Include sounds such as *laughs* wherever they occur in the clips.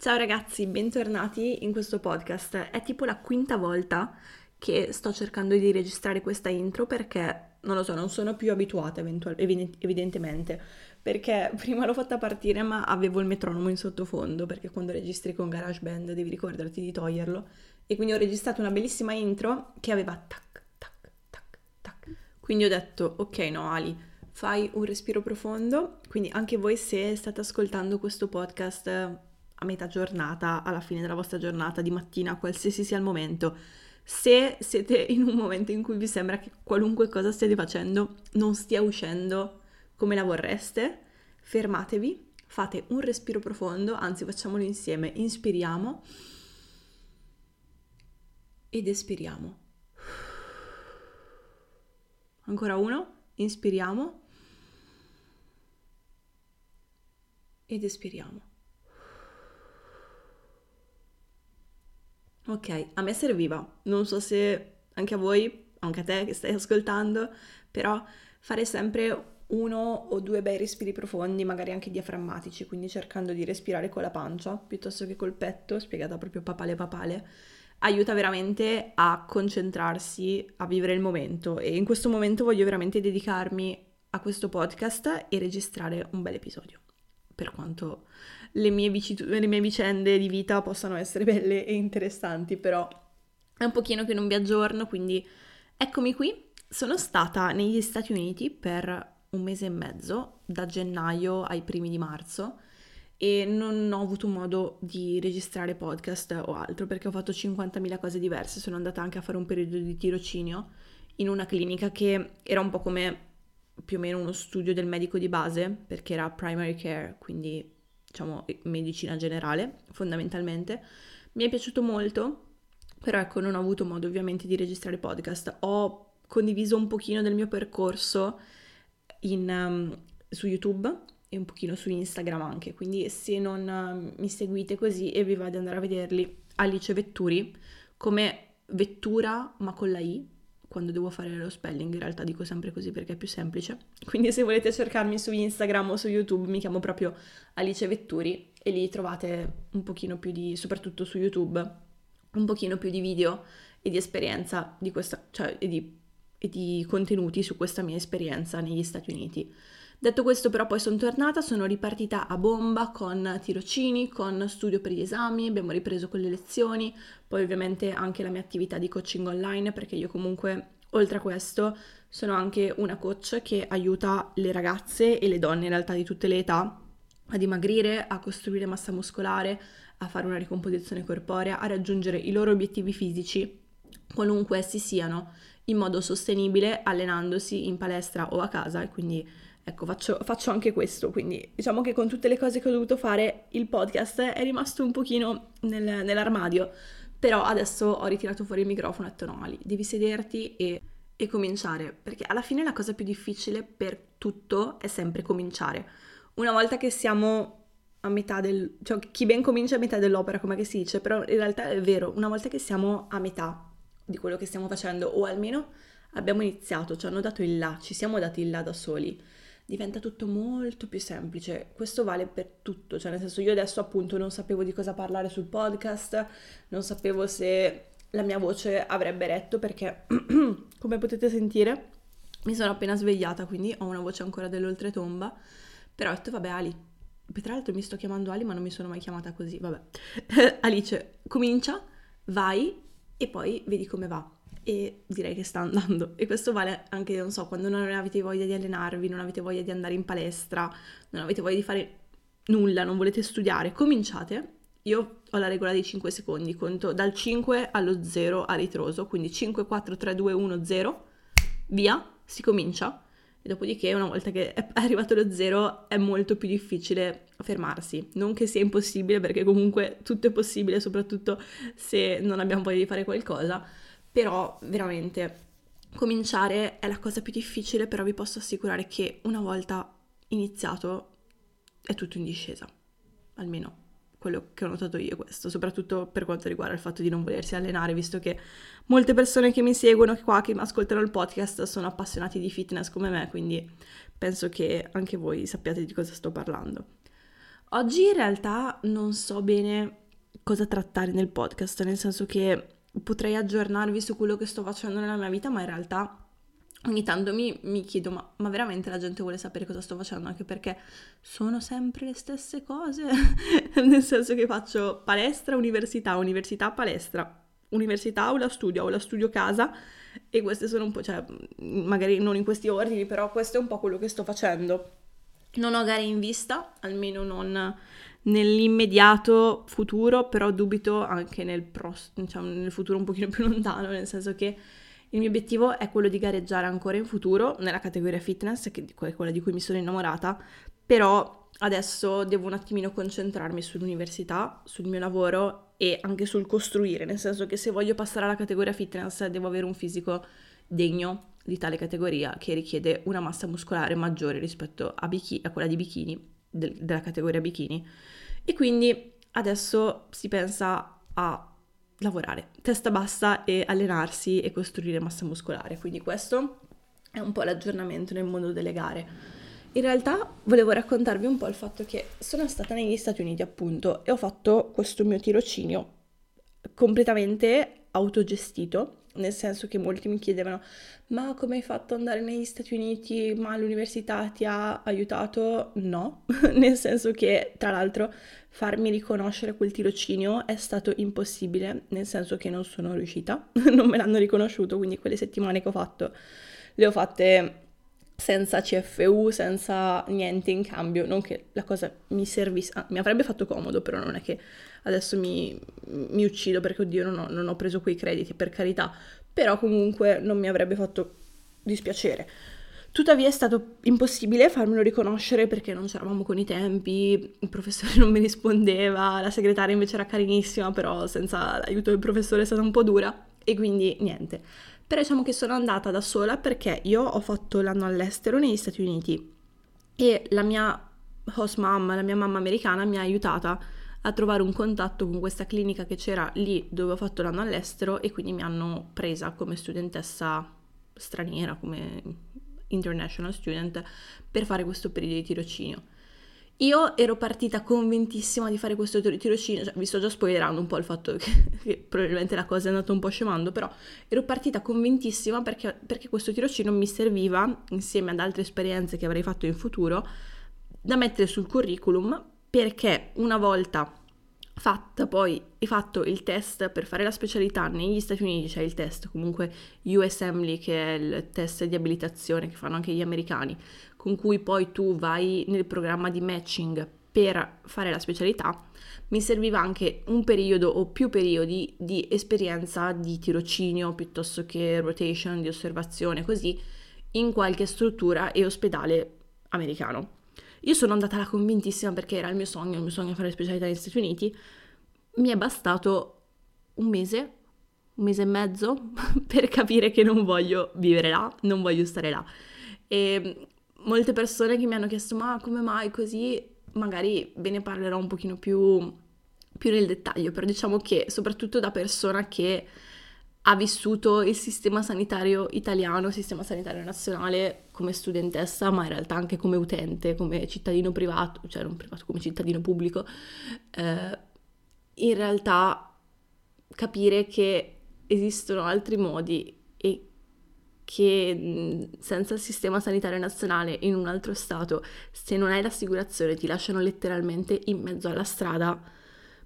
Ciao ragazzi, bentornati in questo podcast. È tipo la quinta volta che sto cercando di registrare questa intro perché, non lo so, non sono più abituata eventual- evidentemente, perché prima l'ho fatta partire ma avevo il metronomo in sottofondo, perché quando registri con GarageBand devi ricordarti di toglierlo, e quindi ho registrato una bellissima intro che aveva tac, tac, tac, tac. Quindi ho detto, ok no Ali, fai un respiro profondo, quindi anche voi se state ascoltando questo podcast a metà giornata, alla fine della vostra giornata, di mattina, qualsiasi sia il momento. Se siete in un momento in cui vi sembra che qualunque cosa stiate facendo non stia uscendo come la vorreste, fermatevi, fate un respiro profondo, anzi facciamolo insieme, inspiriamo ed espiriamo. Ancora uno, inspiriamo ed espiriamo. Ok, a me serviva, non so se anche a voi, anche a te che stai ascoltando, però fare sempre uno o due bei respiri profondi, magari anche diaframmatici, quindi cercando di respirare con la pancia piuttosto che col petto, spiegata proprio papale papale, aiuta veramente a concentrarsi, a vivere il momento. E in questo momento voglio veramente dedicarmi a questo podcast e registrare un bel episodio, per quanto le mie, vic- le mie vicende di vita possano essere belle e interessanti, però è un pochino che non vi aggiorno, quindi eccomi qui. Sono stata negli Stati Uniti per un mese e mezzo, da gennaio ai primi di marzo, e non ho avuto modo di registrare podcast o altro perché ho fatto 50.000 cose diverse. Sono andata anche a fare un periodo di tirocinio in una clinica che era un po' come più o meno uno studio del medico di base, perché era primary care, quindi diciamo medicina generale fondamentalmente. Mi è piaciuto molto, però ecco non ho avuto modo ovviamente di registrare podcast. Ho condiviso un pochino del mio percorso in, um, su YouTube e un pochino su Instagram anche, quindi se non uh, mi seguite così e vi va di andare a vederli, Alice Vetturi come vettura ma con la I, quando devo fare lo spelling, in realtà dico sempre così perché è più semplice. *laughs* Quindi se volete cercarmi su Instagram o su YouTube mi chiamo proprio Alice Vetturi e lì trovate un pochino più di, soprattutto su YouTube, un pochino più di video e di esperienza di questa, cioè e di, e di contenuti su questa mia esperienza negli Stati Uniti. Detto questo però poi sono tornata, sono ripartita a bomba con tirocini, con studio per gli esami, abbiamo ripreso con le lezioni, poi ovviamente anche la mia attività di coaching online perché io comunque oltre a questo sono anche una coach che aiuta le ragazze e le donne in realtà di tutte le età a dimagrire, a costruire massa muscolare, a fare una ricomposizione corporea, a raggiungere i loro obiettivi fisici, qualunque essi siano, in modo sostenibile, allenandosi in palestra o a casa e quindi Ecco, faccio, faccio, anche questo, quindi diciamo che con tutte le cose che ho dovuto fare il podcast è rimasto un pochino nel, nell'armadio, però adesso ho ritirato fuori il microfono e ho detto no Ali, devi sederti e, e cominciare, perché alla fine la cosa più difficile per tutto è sempre cominciare. Una volta che siamo a metà del... cioè chi ben comincia a metà dell'opera, come si dice, però in realtà è vero, una volta che siamo a metà di quello che stiamo facendo, o almeno abbiamo iniziato, ci hanno dato il là, ci siamo dati il là da soli diventa tutto molto più semplice. Questo vale per tutto, cioè nel senso io adesso appunto non sapevo di cosa parlare sul podcast, non sapevo se la mia voce avrebbe retto perché *clears throat* come potete sentire mi sono appena svegliata, quindi ho una voce ancora dell'oltretomba, però ho detto vabbè Ali, tra l'altro mi sto chiamando Ali ma non mi sono mai chiamata così, vabbè. *laughs* Alice, comincia, vai e poi vedi come va. E direi che sta andando. E questo vale anche, non so, quando non avete voglia di allenarvi, non avete voglia di andare in palestra, non avete voglia di fare nulla, non volete studiare, cominciate. Io ho la regola dei 5 secondi, conto dal 5 allo 0 a ritroso, quindi 5, 4, 3, 2, 1, 0, via, si comincia e dopodiché una volta che è *laughs* arrivato lo zero è molto più difficile fermarsi. Non che sia impossibile perché comunque tutto è possibile, soprattutto se non abbiamo voglia di fare qualcosa, però veramente cominciare è la cosa più difficile, però vi posso assicurare che una volta iniziato è tutto in discesa, almeno quello che ho notato io questo, soprattutto per quanto riguarda il fatto di non volersi allenare, visto che molte persone che mi seguono qua, che ascoltano il podcast, sono appassionati di fitness come me, quindi penso che anche voi sappiate di cosa sto parlando. Oggi in realtà non so bene cosa trattare nel podcast, nel senso che potrei aggiornarvi su quello che sto facendo nella mia vita, ma in realtà ogni tanto mi, mi chiedo, ma, ma, veramente la gente vuole sapere cosa sto facendo? Anche perché sono sempre le stesse cose, *laughs* nel senso che faccio palestra, università, università, palestra, università, aula, studio, aula, studio, casa, e queste sono un po', cioè, magari non in questi ordini, però questo è un po' quello che sto facendo. Non ho gare in vista, almeno non nell'immediato futuro, però dubito anche nel, pros- diciamo, nel futuro un pochino più *laughs* lontano, nel senso che il mio obiettivo è quello di gareggiare ancora in futuro nella categoria fitness, che è quella di cui mi sono innamorata, però adesso devo un attimino concentrarmi sull'università, sul mio lavoro e anche sul costruire, nel senso che se voglio passare alla categoria fitness devo avere un fisico degno di tale categoria che richiede una massa muscolare maggiore rispetto a, bichi- a quella di bikini, del- della categoria bikini. E quindi adesso si pensa a lavorare, testa bassa e allenarsi e costruire massa muscolare. Quindi questo è un po' l'aggiornamento nel mondo delle gare. In realtà volevo raccontarvi un po' il fatto che sono stata negli Stati Uniti appunto e ho fatto questo mio tirocinio completamente autogestito nel senso che molti mi chiedevano ma come hai fatto ad andare negli Stati Uniti? Ma l'università ti ha aiutato? No, *laughs* nel senso che tra l'altro farmi riconoscere quel tirocinio è stato impossibile, nel senso che non sono riuscita, *laughs* non me l'hanno riconosciuto, quindi quelle settimane che ho fatto le ho fatte senza CFU, senza niente in cambio, non che la cosa mi servisse, ah, mi avrebbe fatto comodo, però non è che adesso mi, mi uccido perché oddio non ho, non ho preso quei crediti, per carità, però comunque non mi avrebbe fatto dispiacere. Tuttavia è stato impossibile farmelo riconoscere perché non c'eravamo con i tempi, il professore *laughs* non mi rispondeva, la segretaria invece era carinissima, però senza l'aiuto del professore è stata un po' dura e quindi niente. Però diciamo che sono andata da sola perché io ho fatto l'anno all'estero negli Stati Uniti e la mia host mom, la mia mamma americana mi ha aiutata a trovare un contatto con questa clinica che c'era lì dove ho fatto l'anno all'estero e quindi mi hanno presa come studentessa straniera, come international student, per fare questo periodo di tirocinio. Io ero partita convintissima di fare questo tirocinio, cioè vi sto già spoilerando un po' il fatto *laughs* che, che, probabilmente la cosa è andata un po' scemando, però ero partita convintissima perché, perché questo tirocinio mi serviva, insieme ad altre esperienze che avrei fatto in futuro, da mettere sul curriculum perché una volta fatta poi e fatto il test per fare la specialità negli Stati Uniti c'è il test comunque USMLE che è il test di abilitazione che fanno anche gli americani con cui poi tu vai nel programma di matching per fare la specialità mi serviva anche un periodo o più periodi di esperienza di tirocinio piuttosto che rotation di osservazione così in qualche struttura e ospedale americano io sono andata là convintissima perché era il mio sogno, il mio sogno fare specialità negli Stati Uniti. Mi è bastato un mese, un mese e mezzo *laughs* per capire che non voglio vivere là, non voglio stare là. E molte persone che mi hanno chiesto ma come mai così, magari ve ne parlerò un pochino più, più nel dettaglio, però diciamo che soprattutto da persona che ha vissuto il sistema sanitario italiano, il sistema sanitario nazionale come studentessa, ma in realtà anche come utente, come cittadino privato, cioè non privato, come cittadino pubblico, eh, in realtà capire che esistono altri modi e che senza il sistema sanitario nazionale in un altro stato, se non hai l'assicurazione ti lasciano letteralmente in mezzo alla strada,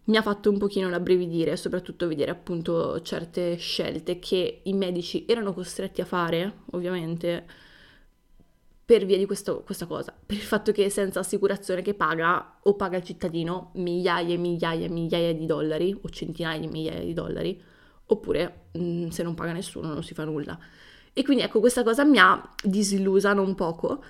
mi ha fatto un pochino rabbrividire, soprattutto vedere appunto certe scelte che i medici erano costretti a fare, ovviamente, per via di questo, questa cosa, per il fatto che senza assicurazione che paga o paga il cittadino migliaia e migliaia e migliaia di dollari o centinaia di migliaia di dollari, oppure mh, mm, se non paga nessuno non si fa nulla. E quindi ecco, questa cosa mi ha disillusa un poco.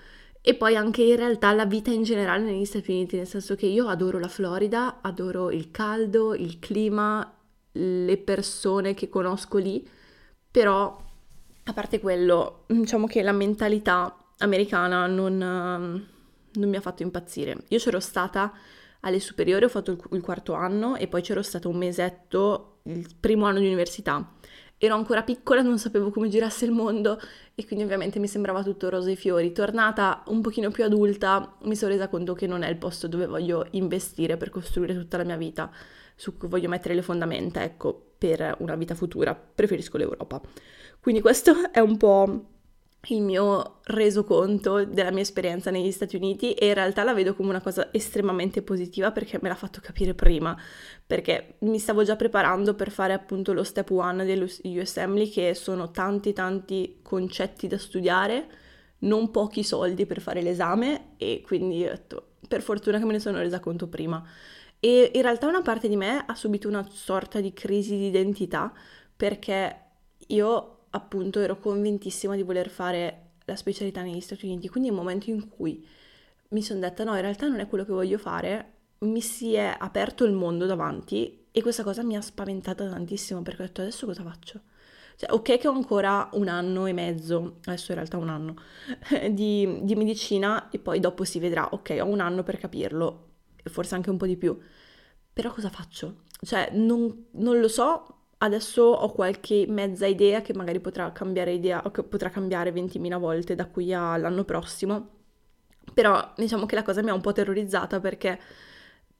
E poi anche in realtà la vita in generale negli Stati Uniti, nel senso che io adoro la Florida, adoro il caldo, il clima, le persone che conosco lì, però a parte quello, diciamo che la mentalità americana non, non mi ha fatto impazzire. Io c'ero stata alle superiori, ho fatto il, quarto anno e poi c'ero stato un mesetto, il primo anno di università ero ancora piccola, non sapevo come girasse il mondo e quindi ovviamente mi sembrava tutto rose e fiori. Tornata un pochino più adulta mi sono resa conto che non è il posto dove voglio investire per costruire tutta la mia vita, su cui voglio mettere le fondamenta, ecco, per una vita futura. Preferisco l'Europa. Quindi questo *laughs* è un po' il mio resoconto della mia esperienza negli Stati Uniti e in realtà la vedo come una cosa estremamente positiva perché me l'ha fatto capire prima, perché mi stavo già preparando per fare appunto lo step one dell'USMLE che sono tanti tanti concetti da studiare, non pochi soldi per fare l'esame e quindi ho detto per fortuna che me ne sono resa conto prima. E in realtà una parte di me ha subito una sorta di crisi di identità perché io appunto ero convintissima di voler fare la specialità negli Stati Uniti, quindi nel momento in cui mi sono detta no, in realtà non è quello che voglio fare, mi si è aperto il mondo davanti e questa cosa mi ha spaventata tantissimo perché ho detto adesso cosa faccio? Cioè, ok che ho ancora un anno e mezzo, adesso in realtà un anno, *laughs* di, di medicina e poi dopo si vedrà, ok, ho un anno per capirlo, forse anche un po' di più, però cosa faccio? Cioè, non, non lo so, Adesso ho qualche mezza idea che magari potrà cambiare idea, potrà cambiare 20.000 volte da qui all'anno prossimo. Però diciamo che la cosa mi ha un po' terrorizzata perché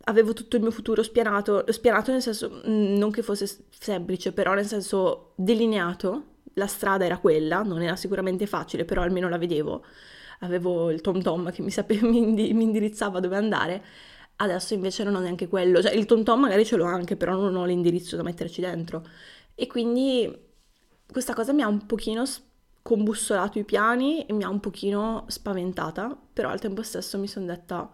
avevo tutto il mio futuro spianato, spianato nel senso mm, non che fosse semplice, però nel senso delineato. La strada era quella, non era sicuramente facile, però almeno la vedevo. Avevo il tom tom che mi, sapeva, *laughs* mi, indirizzava dove andare Adesso invece non ho neanche quello, cioè il tom magari ce l'ho anche, però non ho l'indirizzo da metterci dentro. E quindi questa cosa mi ha un pochino combussolato i piani e mi ha un pochino spaventata, però al tempo stesso mi sono detta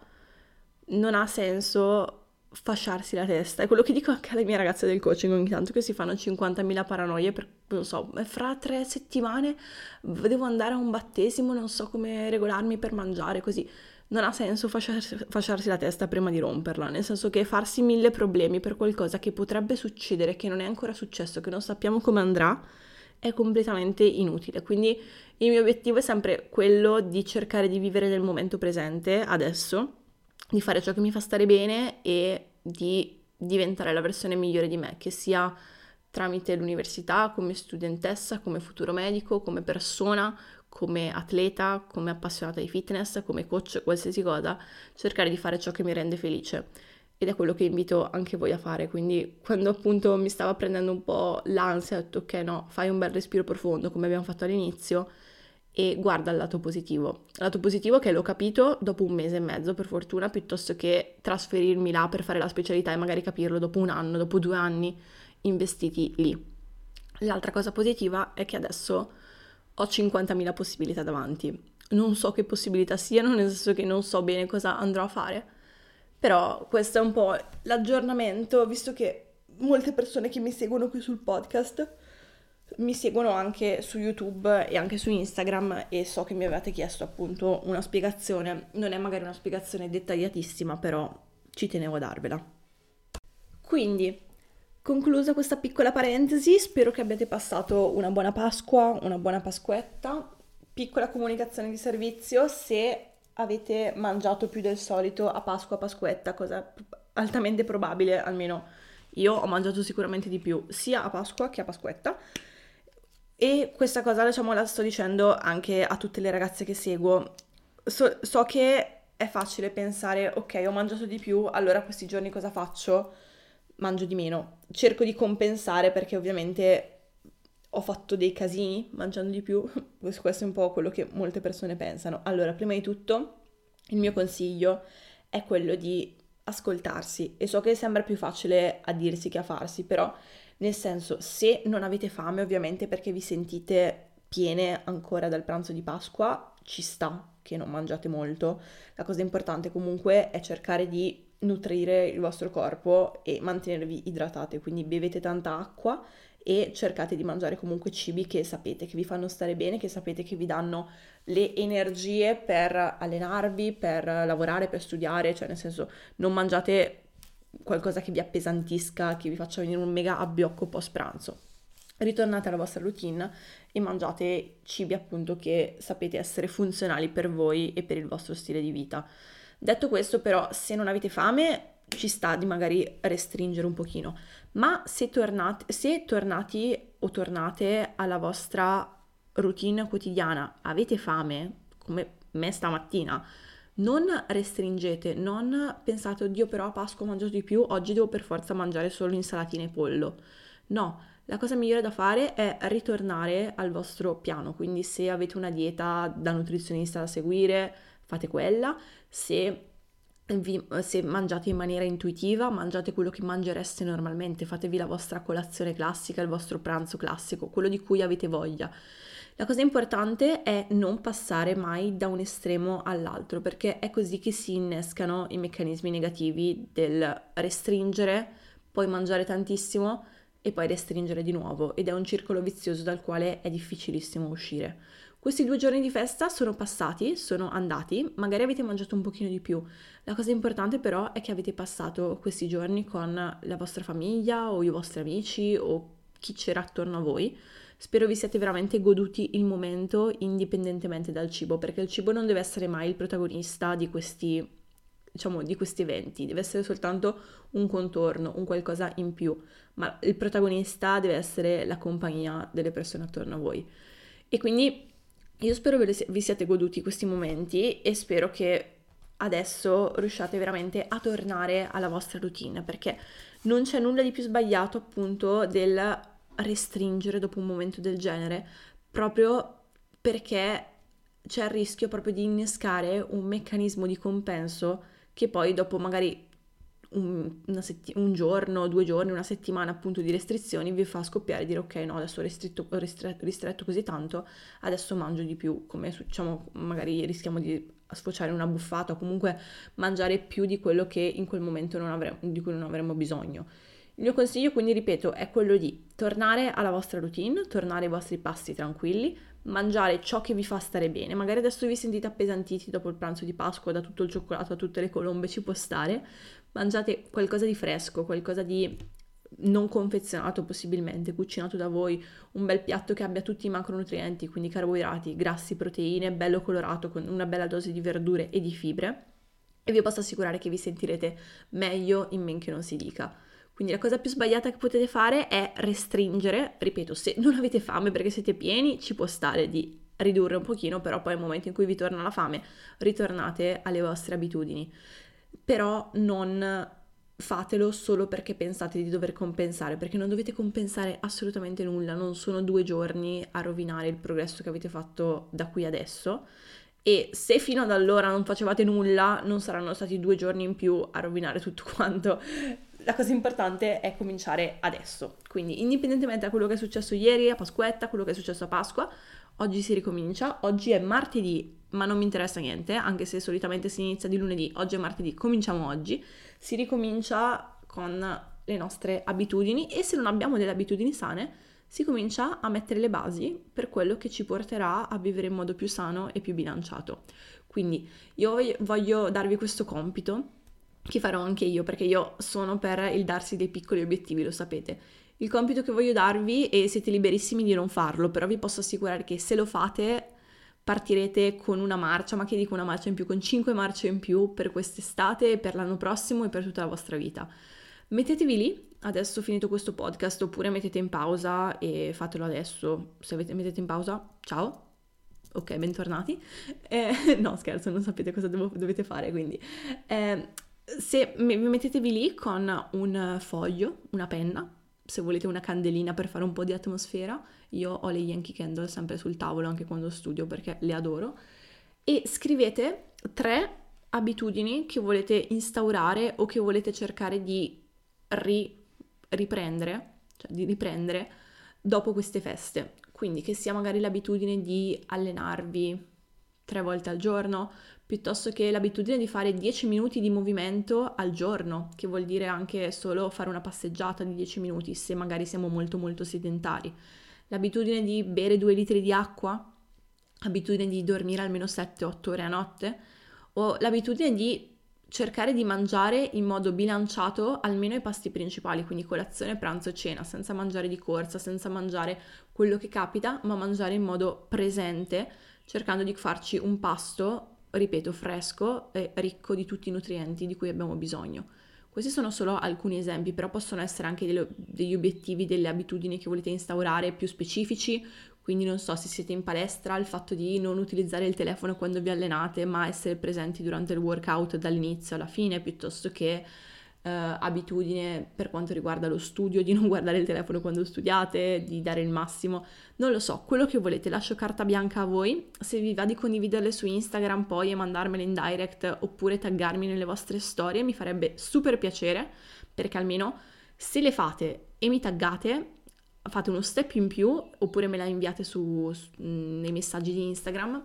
non ha senso fasciarsi la testa. È quello che dico anche alle mie ragazze del coaching ogni tanto che si fanno 50.000 paranoie per, non so, fra tre settimane devo andare a un battesimo, non so come regolarmi per mangiare, così non ha senso fasciarsi, fasciarsi la testa prima di romperla, nel senso che farsi mille problemi per qualcosa che potrebbe succedere, che non è ancora successo, che non sappiamo come andrà, è completamente inutile. Quindi il mio obiettivo è sempre quello di cercare di vivere nel momento presente, adesso, di fare ciò che mi fa stare bene e di diventare la versione migliore di me, che sia tramite l'università, come studentessa, come futuro medico, come persona, come atleta, come appassionata di fitness, come coach, qualsiasi cosa, cercare di fare ciò che mi rende felice. Ed è quello che invito anche voi a fare. Quindi, quando appunto mi stava prendendo un po' l'ansia, ho detto: Ok, no, fai un bel respiro profondo, come abbiamo fatto all'inizio, e guarda il lato positivo. Il lato positivo è che l'ho capito dopo un mese e mezzo, per fortuna, piuttosto che trasferirmi là per fare la specialità e magari capirlo dopo un anno, dopo due anni investiti lì. L'altra cosa positiva è che adesso ho 50.000 possibilità davanti. Non so che possibilità siano, *laughs* nel senso che non so bene cosa andrò a fare. Però questo è un po' l'aggiornamento, visto che molte persone che mi seguono qui sul podcast mi seguono anche su YouTube e anche su Instagram e so che mi avete chiesto appunto una spiegazione. Non è magari una spiegazione dettagliatissima, però ci tenevo a darvela. Quindi, Conclusa questa piccola parentesi, spero che abbiate passato una buona Pasqua, una buona Pasquetta. Piccola comunicazione di servizio, se avete mangiato più del solito a Pasqua, Pasquetta, cosa altamente probabile, almeno io ho mangiato sicuramente di più, sia a Pasqua che a Pasquetta. E questa cosa, diciamo, la sto dicendo anche a tutte le ragazze che seguo. So, so che è facile pensare, ok, ho mangiato di più, allora questi giorni cosa faccio? Mangio di meno. Cerco di compensare perché ovviamente ho fatto dei casini mangiando di più, *laughs* questo è un po' quello che molte persone pensano. Allora, prima di tutto, il mio consiglio è quello di ascoltarsi e so che sembra più facile a dirsi che a farsi, però nel senso, se non avete fame, ovviamente perché vi sentite piene ancora dal pranzo di Pasqua, ci sta che non mangiate molto. La cosa importante comunque è cercare di nutrire il vostro corpo e mantenervi idratate, quindi bevete tanta acqua e cercate di mangiare comunque cibi che sapete che vi fanno stare bene, che sapete che vi danno le energie per allenarvi, per lavorare, per studiare, cioè nel senso non mangiate qualcosa che vi appesantisca, che vi faccia venire un mega abbiocco post pranzo. Ritornate alla vostra routine e mangiate cibi appunto che sapete essere funzionali per voi e per il vostro stile di vita. Detto questo però, se non avete fame, ci sta di magari restringere un pochino, ma se tornate, se tornati o tornate alla vostra routine quotidiana, avete fame, come me stamattina, non restringete, non pensate, oddio però a Pasqua ho mangiato di più, oggi devo per forza mangiare solo insalatine e pollo. No, la cosa migliore da fare è ritornare al vostro piano, quindi se avete una dieta da nutrizionista da seguire, fate quella, se vi, se mangiate in maniera intuitiva, mangiate quello che mangereste normalmente, fatevi la vostra colazione classica, il vostro pranzo classico, quello di cui avete voglia. La cosa importante è non passare mai da un estremo all'altro, perché è così che si innescano i meccanismi negativi del restringere, poi mangiare tantissimo e poi restringere di nuovo ed è un circolo vizioso dal quale è difficilissimo uscire. Questi due giorni di festa sono passati, sono andati, magari avete mangiato un pochino di più. La cosa importante però è che avete passato questi giorni con la vostra famiglia o i vostri amici o chi c'era attorno a voi. Spero vi siate veramente goduti il momento indipendentemente dal cibo, perché il cibo non deve essere mai il protagonista di questi diciamo, di questi eventi, deve essere soltanto un contorno, un qualcosa in più, ma il protagonista deve essere la compagnia delle persone attorno a voi. E quindi io spero vi siate goduti questi momenti e spero che adesso riusciate veramente a tornare alla vostra routine perché non c'è nulla di più sbagliato appunto del restringere dopo un momento del genere proprio perché c'è il rischio proprio di innescare un meccanismo di compenso che poi dopo magari un, setti- un, giorno, due giorni, una settimana appunto di restrizioni vi fa scoppiare e dire ok no adesso ho ristretto, ristretto, ristretto così tanto, adesso mangio di più, come diciamo magari rischiamo di sfociare una buffata o comunque mangiare più di quello che in quel momento non avremo, di cui non avremmo bisogno. Il mio consiglio, quindi ripeto, è quello di tornare alla vostra routine, tornare ai vostri passi tranquilli, mangiare ciò che vi fa stare bene. Magari adesso vi sentite appesantiti dopo il pranzo di Pasqua da tutto il cioccolato, da tutte le colombe, ci può stare, mangiate qualcosa di fresco, qualcosa di non confezionato possibilmente, cucinato da voi, un bel piatto che abbia tutti i macronutrienti, quindi carboidrati, grassi, proteine, bello colorato con una bella dose di verdure e di fibre e vi posso assicurare che vi sentirete meglio in men che non si dica. Quindi la cosa più sbagliata che potete fare è restringere, ripeto, se non avete fame perché siete pieni, ci può stare di ridurre un pochino, però poi nel momento in cui vi torna la fame, ritornate alle vostre abitudini però non fatelo solo perché pensate di dover compensare, perché non dovete compensare assolutamente nulla, non sono due giorni a rovinare il progresso che avete fatto da qui adesso e se fino ad allora non facevate nulla, non saranno stati due giorni in più a rovinare tutto *laughs* quanto. La cosa importante è cominciare adesso, quindi indipendentemente da quello che è successo ieri a Pasquetta, quello che è successo a Pasqua, oggi si ricomincia, oggi è martedì ma non mi interessa niente, anche se solitamente si inizia di lunedì, oggi è martedì, cominciamo oggi, si ricomincia con le nostre abitudini e se non abbiamo delle abitudini sane, si comincia a mettere le basi per quello che ci porterà a vivere in modo più sano e più bilanciato. Quindi io voglio darvi questo compito, che farò anche io, perché io sono per il darsi dei piccoli obiettivi, lo sapete. Il compito che voglio darvi, e siete liberissimi di non farlo, però vi posso assicurare che se lo fate partirete con una marcia, ma che dico una marcia in più, con 5 marce in più per quest'estate, per l'anno prossimo e per tutta la vostra vita. Mettetevi lì, adesso finito questo podcast, oppure mettete in pausa e fatelo adesso. Se avete, mettete in pausa, ciao. Ok, bentornati. Eh, *laughs* no, scherzo, non sapete cosa devo, dovete fare, quindi... Eh, se vi mettetevi lì con un foglio, una penna, se volete una candelina per fare un po' di atmosfera, io ho le Yankee Candle sempre sul tavolo anche quando studio perché le adoro. E scrivete tre abitudini che volete instaurare o che volete cercare di ri- riprendere, cioè di riprendere dopo queste feste. Quindi che sia magari l'abitudine di allenarvi tre volte al giorno, piuttosto che l'abitudine di fare 10 minuti di movimento al giorno, che vuol dire anche solo fare una passeggiata di 10 minuti se magari siamo molto molto sedentari. L'abitudine di bere 2 litri di acqua, abitudine di dormire almeno 7-8 ore a notte, o l'abitudine di cercare di mangiare in modo bilanciato almeno i pasti principali, quindi colazione, pranzo e cena, senza mangiare di corsa, senza mangiare quello che capita, ma mangiare in modo presente, cercando di farci un pasto, ripeto, fresco e ricco di tutti i nutrienti di cui abbiamo bisogno. Questi sono solo alcuni esempi, però possono essere anche delle, degli obiettivi, delle abitudini che volete instaurare più specifici, quindi non so se siete in palestra, il fatto di non utilizzare il telefono quando vi allenate, ma essere presenti durante il workout dall'inizio alla fine, piuttosto che Uh, abitudine per quanto riguarda lo studio, di non guardare il telefono quando studiate, di dare il massimo, non lo so, quello che volete, lascio carta bianca a voi, se vi va di condividerle su Instagram poi e mandarmele in direct oppure taggarmi nelle vostre storie, mi farebbe super piacere, perché almeno se le fate e mi taggate, fate uno step in più, oppure me la inviate su, su, nei messaggi di Instagram,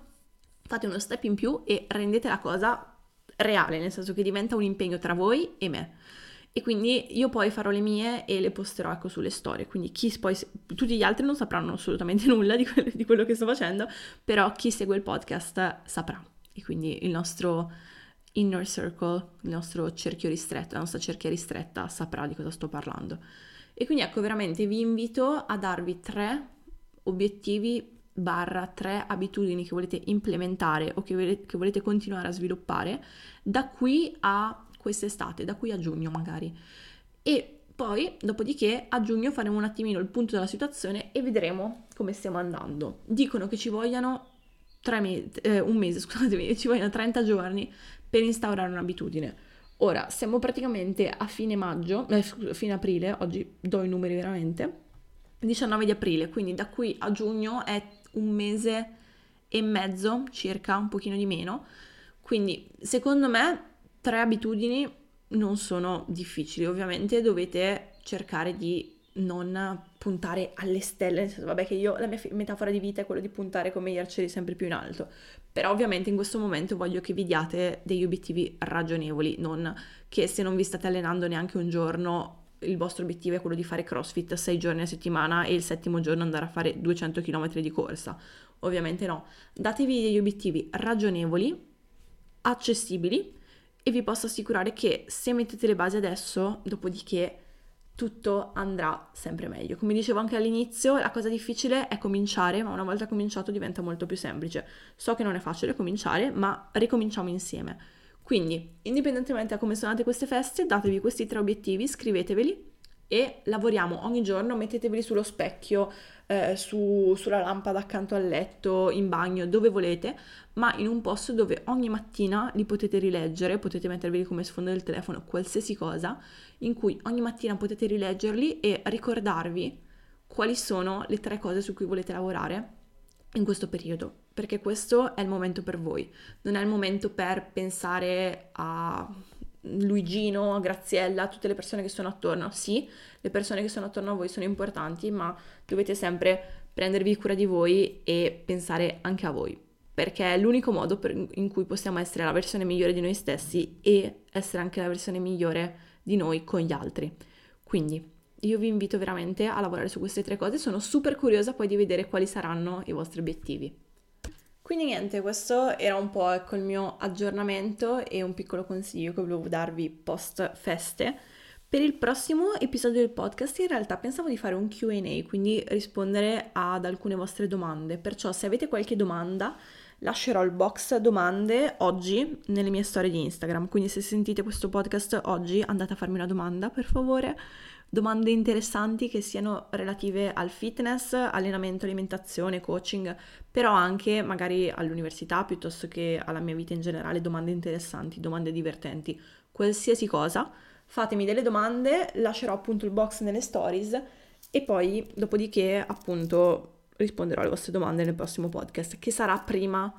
fate uno step in più e rendete la cosa reale, nel senso che diventa un impegno tra voi e me. E quindi io poi farò le mie e le posterò ecco sulle storie. Quindi chi poi, tutti gli altri non sapranno assolutamente *laughs* nulla di quello, di quello che sto facendo, però chi segue il podcast saprà. E quindi il nostro inner circle, il nostro cerchio ristretto, la nostra cerchia ristretta saprà di cosa sto parlando. E quindi ecco, veramente vi invito a darvi tre obiettivi barra tre abitudini che volete implementare o che volete, che volete continuare a sviluppare da qui a quest'estate, da qui a giugno magari. E poi, dopodiché, a giugno faremo un attimino il punto della situazione e vedremo come stiamo andando. Dicono che ci vogliano mesi, eh, un mese, *laughs* scusatemi, ci vogliono 30 giorni per instaurare un'abitudine. Ora, siamo praticamente a fine maggio, eh, fine aprile, oggi do i numeri veramente, 19 di aprile, quindi da qui a giugno è un mese e mezzo circa, un pochino di meno. Quindi secondo me tre abitudini non sono difficili, ovviamente dovete cercare di non puntare alle stelle, nel senso, vabbè che io la mia metafora di vita è quella di puntare come gli arcieri sempre più in alto, però ovviamente in questo momento voglio che vi diate degli obiettivi ragionevoli, non che se non vi state allenando neanche un giorno il vostro obiettivo è quello di fare CrossFit 6 giorni a settimana e il settimo giorno andare a fare 200 km di corsa. Ovviamente no. Datevi degli obiettivi ragionevoli, accessibili e vi posso assicurare che se mettete le basi adesso, dopodiché tutto andrà sempre meglio. Come dicevo anche all'inizio, la cosa difficile è cominciare, ma una volta cominciato diventa molto più semplice. So che non è facile cominciare, ma ricominciamo insieme. Quindi, indipendentemente da come suonate queste feste, datevi questi tre obiettivi, scriveteveli e lavoriamo ogni giorno, metteteveli sullo specchio, eh, su, sulla lampada accanto al letto, in bagno, dove volete, ma in un posto dove ogni mattina li potete rileggere, potete metterveli come sfondo del telefono, qualsiasi cosa, in cui ogni mattina potete rileggerli e ricordarvi quali sono le tre cose su cui volete lavorare in questo periodo perché questo è il momento per voi, non è il momento per pensare a Luigino, a Graziella, a tutte le persone che sono attorno. Sì, le persone che sono attorno a voi sono importanti, ma dovete sempre prendervi cura di voi e pensare anche a voi, perché è l'unico modo per, in cui possiamo essere la versione migliore di noi stessi e essere anche la versione migliore di noi con gli altri. Quindi io vi invito veramente a lavorare su queste tre cose, sono super curiosa poi di vedere quali saranno i vostri obiettivi. Quindi niente, questo era un po' ecco, il mio aggiornamento e un piccolo consiglio che volevo darvi post feste. Per il prossimo episodio del podcast in realtà pensavo di fare un QA, quindi rispondere ad alcune vostre domande. Perciò se avete qualche domanda lascerò il box domande oggi nelle mie storie di Instagram. Quindi se sentite questo podcast oggi andate a farmi una domanda per favore domande interessanti che siano relative al fitness, allenamento, alimentazione, coaching, però anche magari all'università piuttosto che alla mia vita in generale, domande interessanti, domande divertenti, qualsiasi cosa, fatemi delle domande, lascerò appunto il box nelle stories e poi dopodiché appunto risponderò alle vostre domande nel prossimo podcast che sarà prima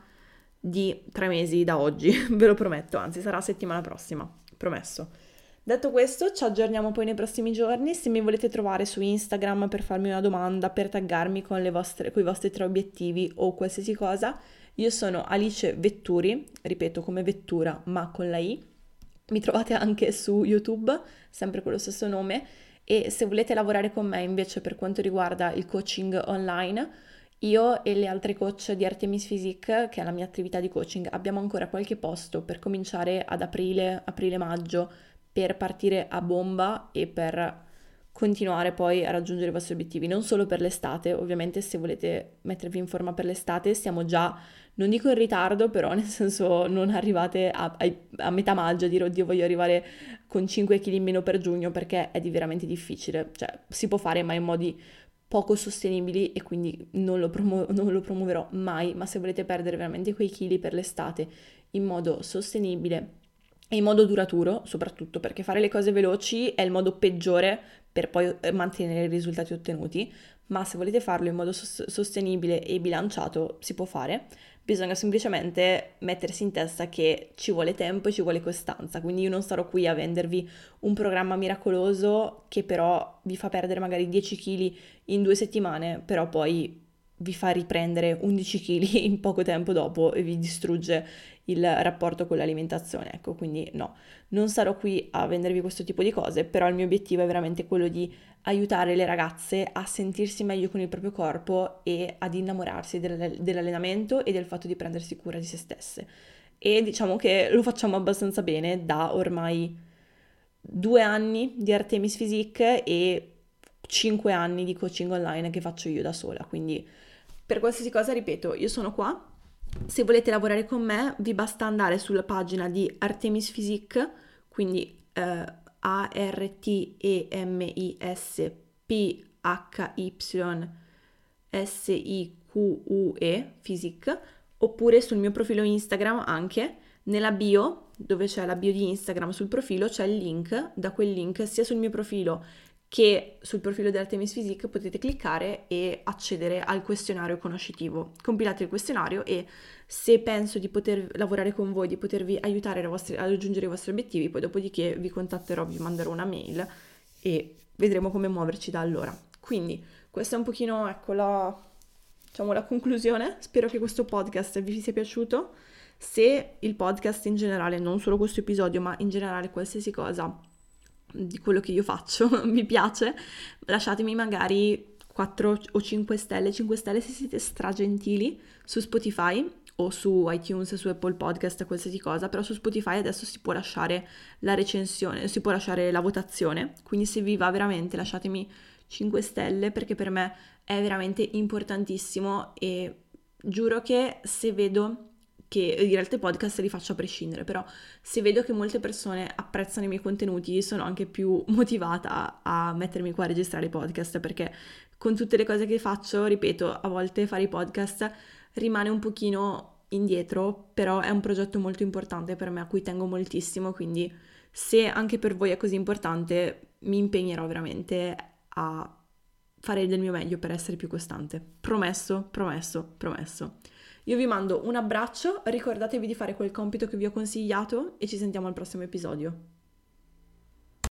di tre mesi da oggi, *laughs* ve lo prometto, anzi sarà settimana prossima, promesso. Detto questo, ci aggiorniamo poi nei prossimi giorni. Se mi volete trovare su Instagram per farmi una domanda, per taggarmi con, vostre, con i vostri tre obiettivi o qualsiasi cosa, io sono Alice Vetturi, ripeto come vettura ma con la I. Mi trovate anche su YouTube, sempre con lo stesso nome. E se volete lavorare con me invece per quanto riguarda il coaching online, io e le altre coach di Artemis Physique, che è la mia attività di coaching, abbiamo ancora qualche posto per cominciare ad aprile, aprile-maggio, per partire a bomba e per continuare poi a raggiungere i vostri obiettivi, non solo per l'estate, ovviamente se volete mettervi in forma per l'estate siamo già, non dico in ritardo, però *laughs* nel senso non arrivate a, a, a metà maggio a dire oddio voglio arrivare con 5 kg in meno per giugno perché è di veramente difficile, cioè si può fare ma in modi poco sostenibili e quindi non lo, promu- non lo promuoverò mai, ma se volete perdere veramente quei chili per l'estate in modo sostenibile in modo duraturo, soprattutto perché fare le cose veloci è il modo peggiore per poi eh, mantenere i risultati ottenuti, ma se volete farlo in modo sostenibile e bilanciato si può fare. Bisogna semplicemente mettersi in testa che ci vuole tempo e ci vuole costanza, quindi io non starò qui a vendervi un programma miracoloso che però vi fa perdere magari 10 kg in due settimane, però poi vi fa riprendere 11 kg *laughs* in poco tempo dopo e vi distrugge il rapporto con l'alimentazione. Ecco, quindi no, non sarò qui a vendervi questo tipo di cose, però il mio obiettivo è veramente quello di aiutare le ragazze a sentirsi meglio con il proprio corpo e ad innamorarsi del, dell'allenamento e del fatto di prendersi cura di se stesse. E diciamo che lo facciamo abbastanza bene da ormai due anni di Artemis Physique e cinque anni di coaching online che faccio io da sola, quindi per qualsiasi cosa, ripeto, io sono qua. Se volete lavorare con me, vi basta andare sulla pagina di Artemis Physique, quindi eh, A-R-T-E-M-I-S-P-H-Y-S-I-Q-U-E, Physique, oppure sul mio profilo Instagram anche, nella bio, dove c'è la bio di Instagram sul profilo, c'è il link, da quel link sia sul mio profilo che sul profilo dell'Artemis Physique potete cliccare e accedere al questionario conoscitivo. Compilate il questionario e se penso di poter lavorare con voi, di potervi aiutare a raggiungere i vostri obiettivi, poi dopodiché vi contatterò, vi manderò una mail e vedremo come muoverci da allora. Quindi questa è un pochino, ecco, la, diciamo, la conclusione. Spero che questo podcast vi sia piaciuto. Se il podcast in generale, non solo questo episodio, ma in generale qualsiasi cosa di quello che io faccio *laughs* vi piace, lasciatemi magari 4 o 5 stelle, 5 stelle se siete stragentili su Spotify o su iTunes, su Apple Podcast, qualsiasi cosa, però su Spotify adesso si può lasciare la recensione, si può lasciare la votazione, quindi se vi va veramente lasciatemi 5 stelle perché per me è veramente importantissimo e giuro che se vedo che in realtà i podcast li faccio a prescindere, però se vedo che molte persone apprezzano i miei contenuti sono anche più *laughs* motivata a mettermi qua a registrare i podcast perché con tutte le cose che faccio, ripeto, a volte fare i podcast rimane un pochino indietro, però è un progetto molto importante per me a cui tengo moltissimo, quindi se anche per voi è così importante mi impegnerò veramente a fare del mio meglio per essere più costante. Promesso, promesso, promesso. Io vi mando un abbraccio, ricordatevi di fare quel compito che vi ho consigliato e ci sentiamo al prossimo episodio.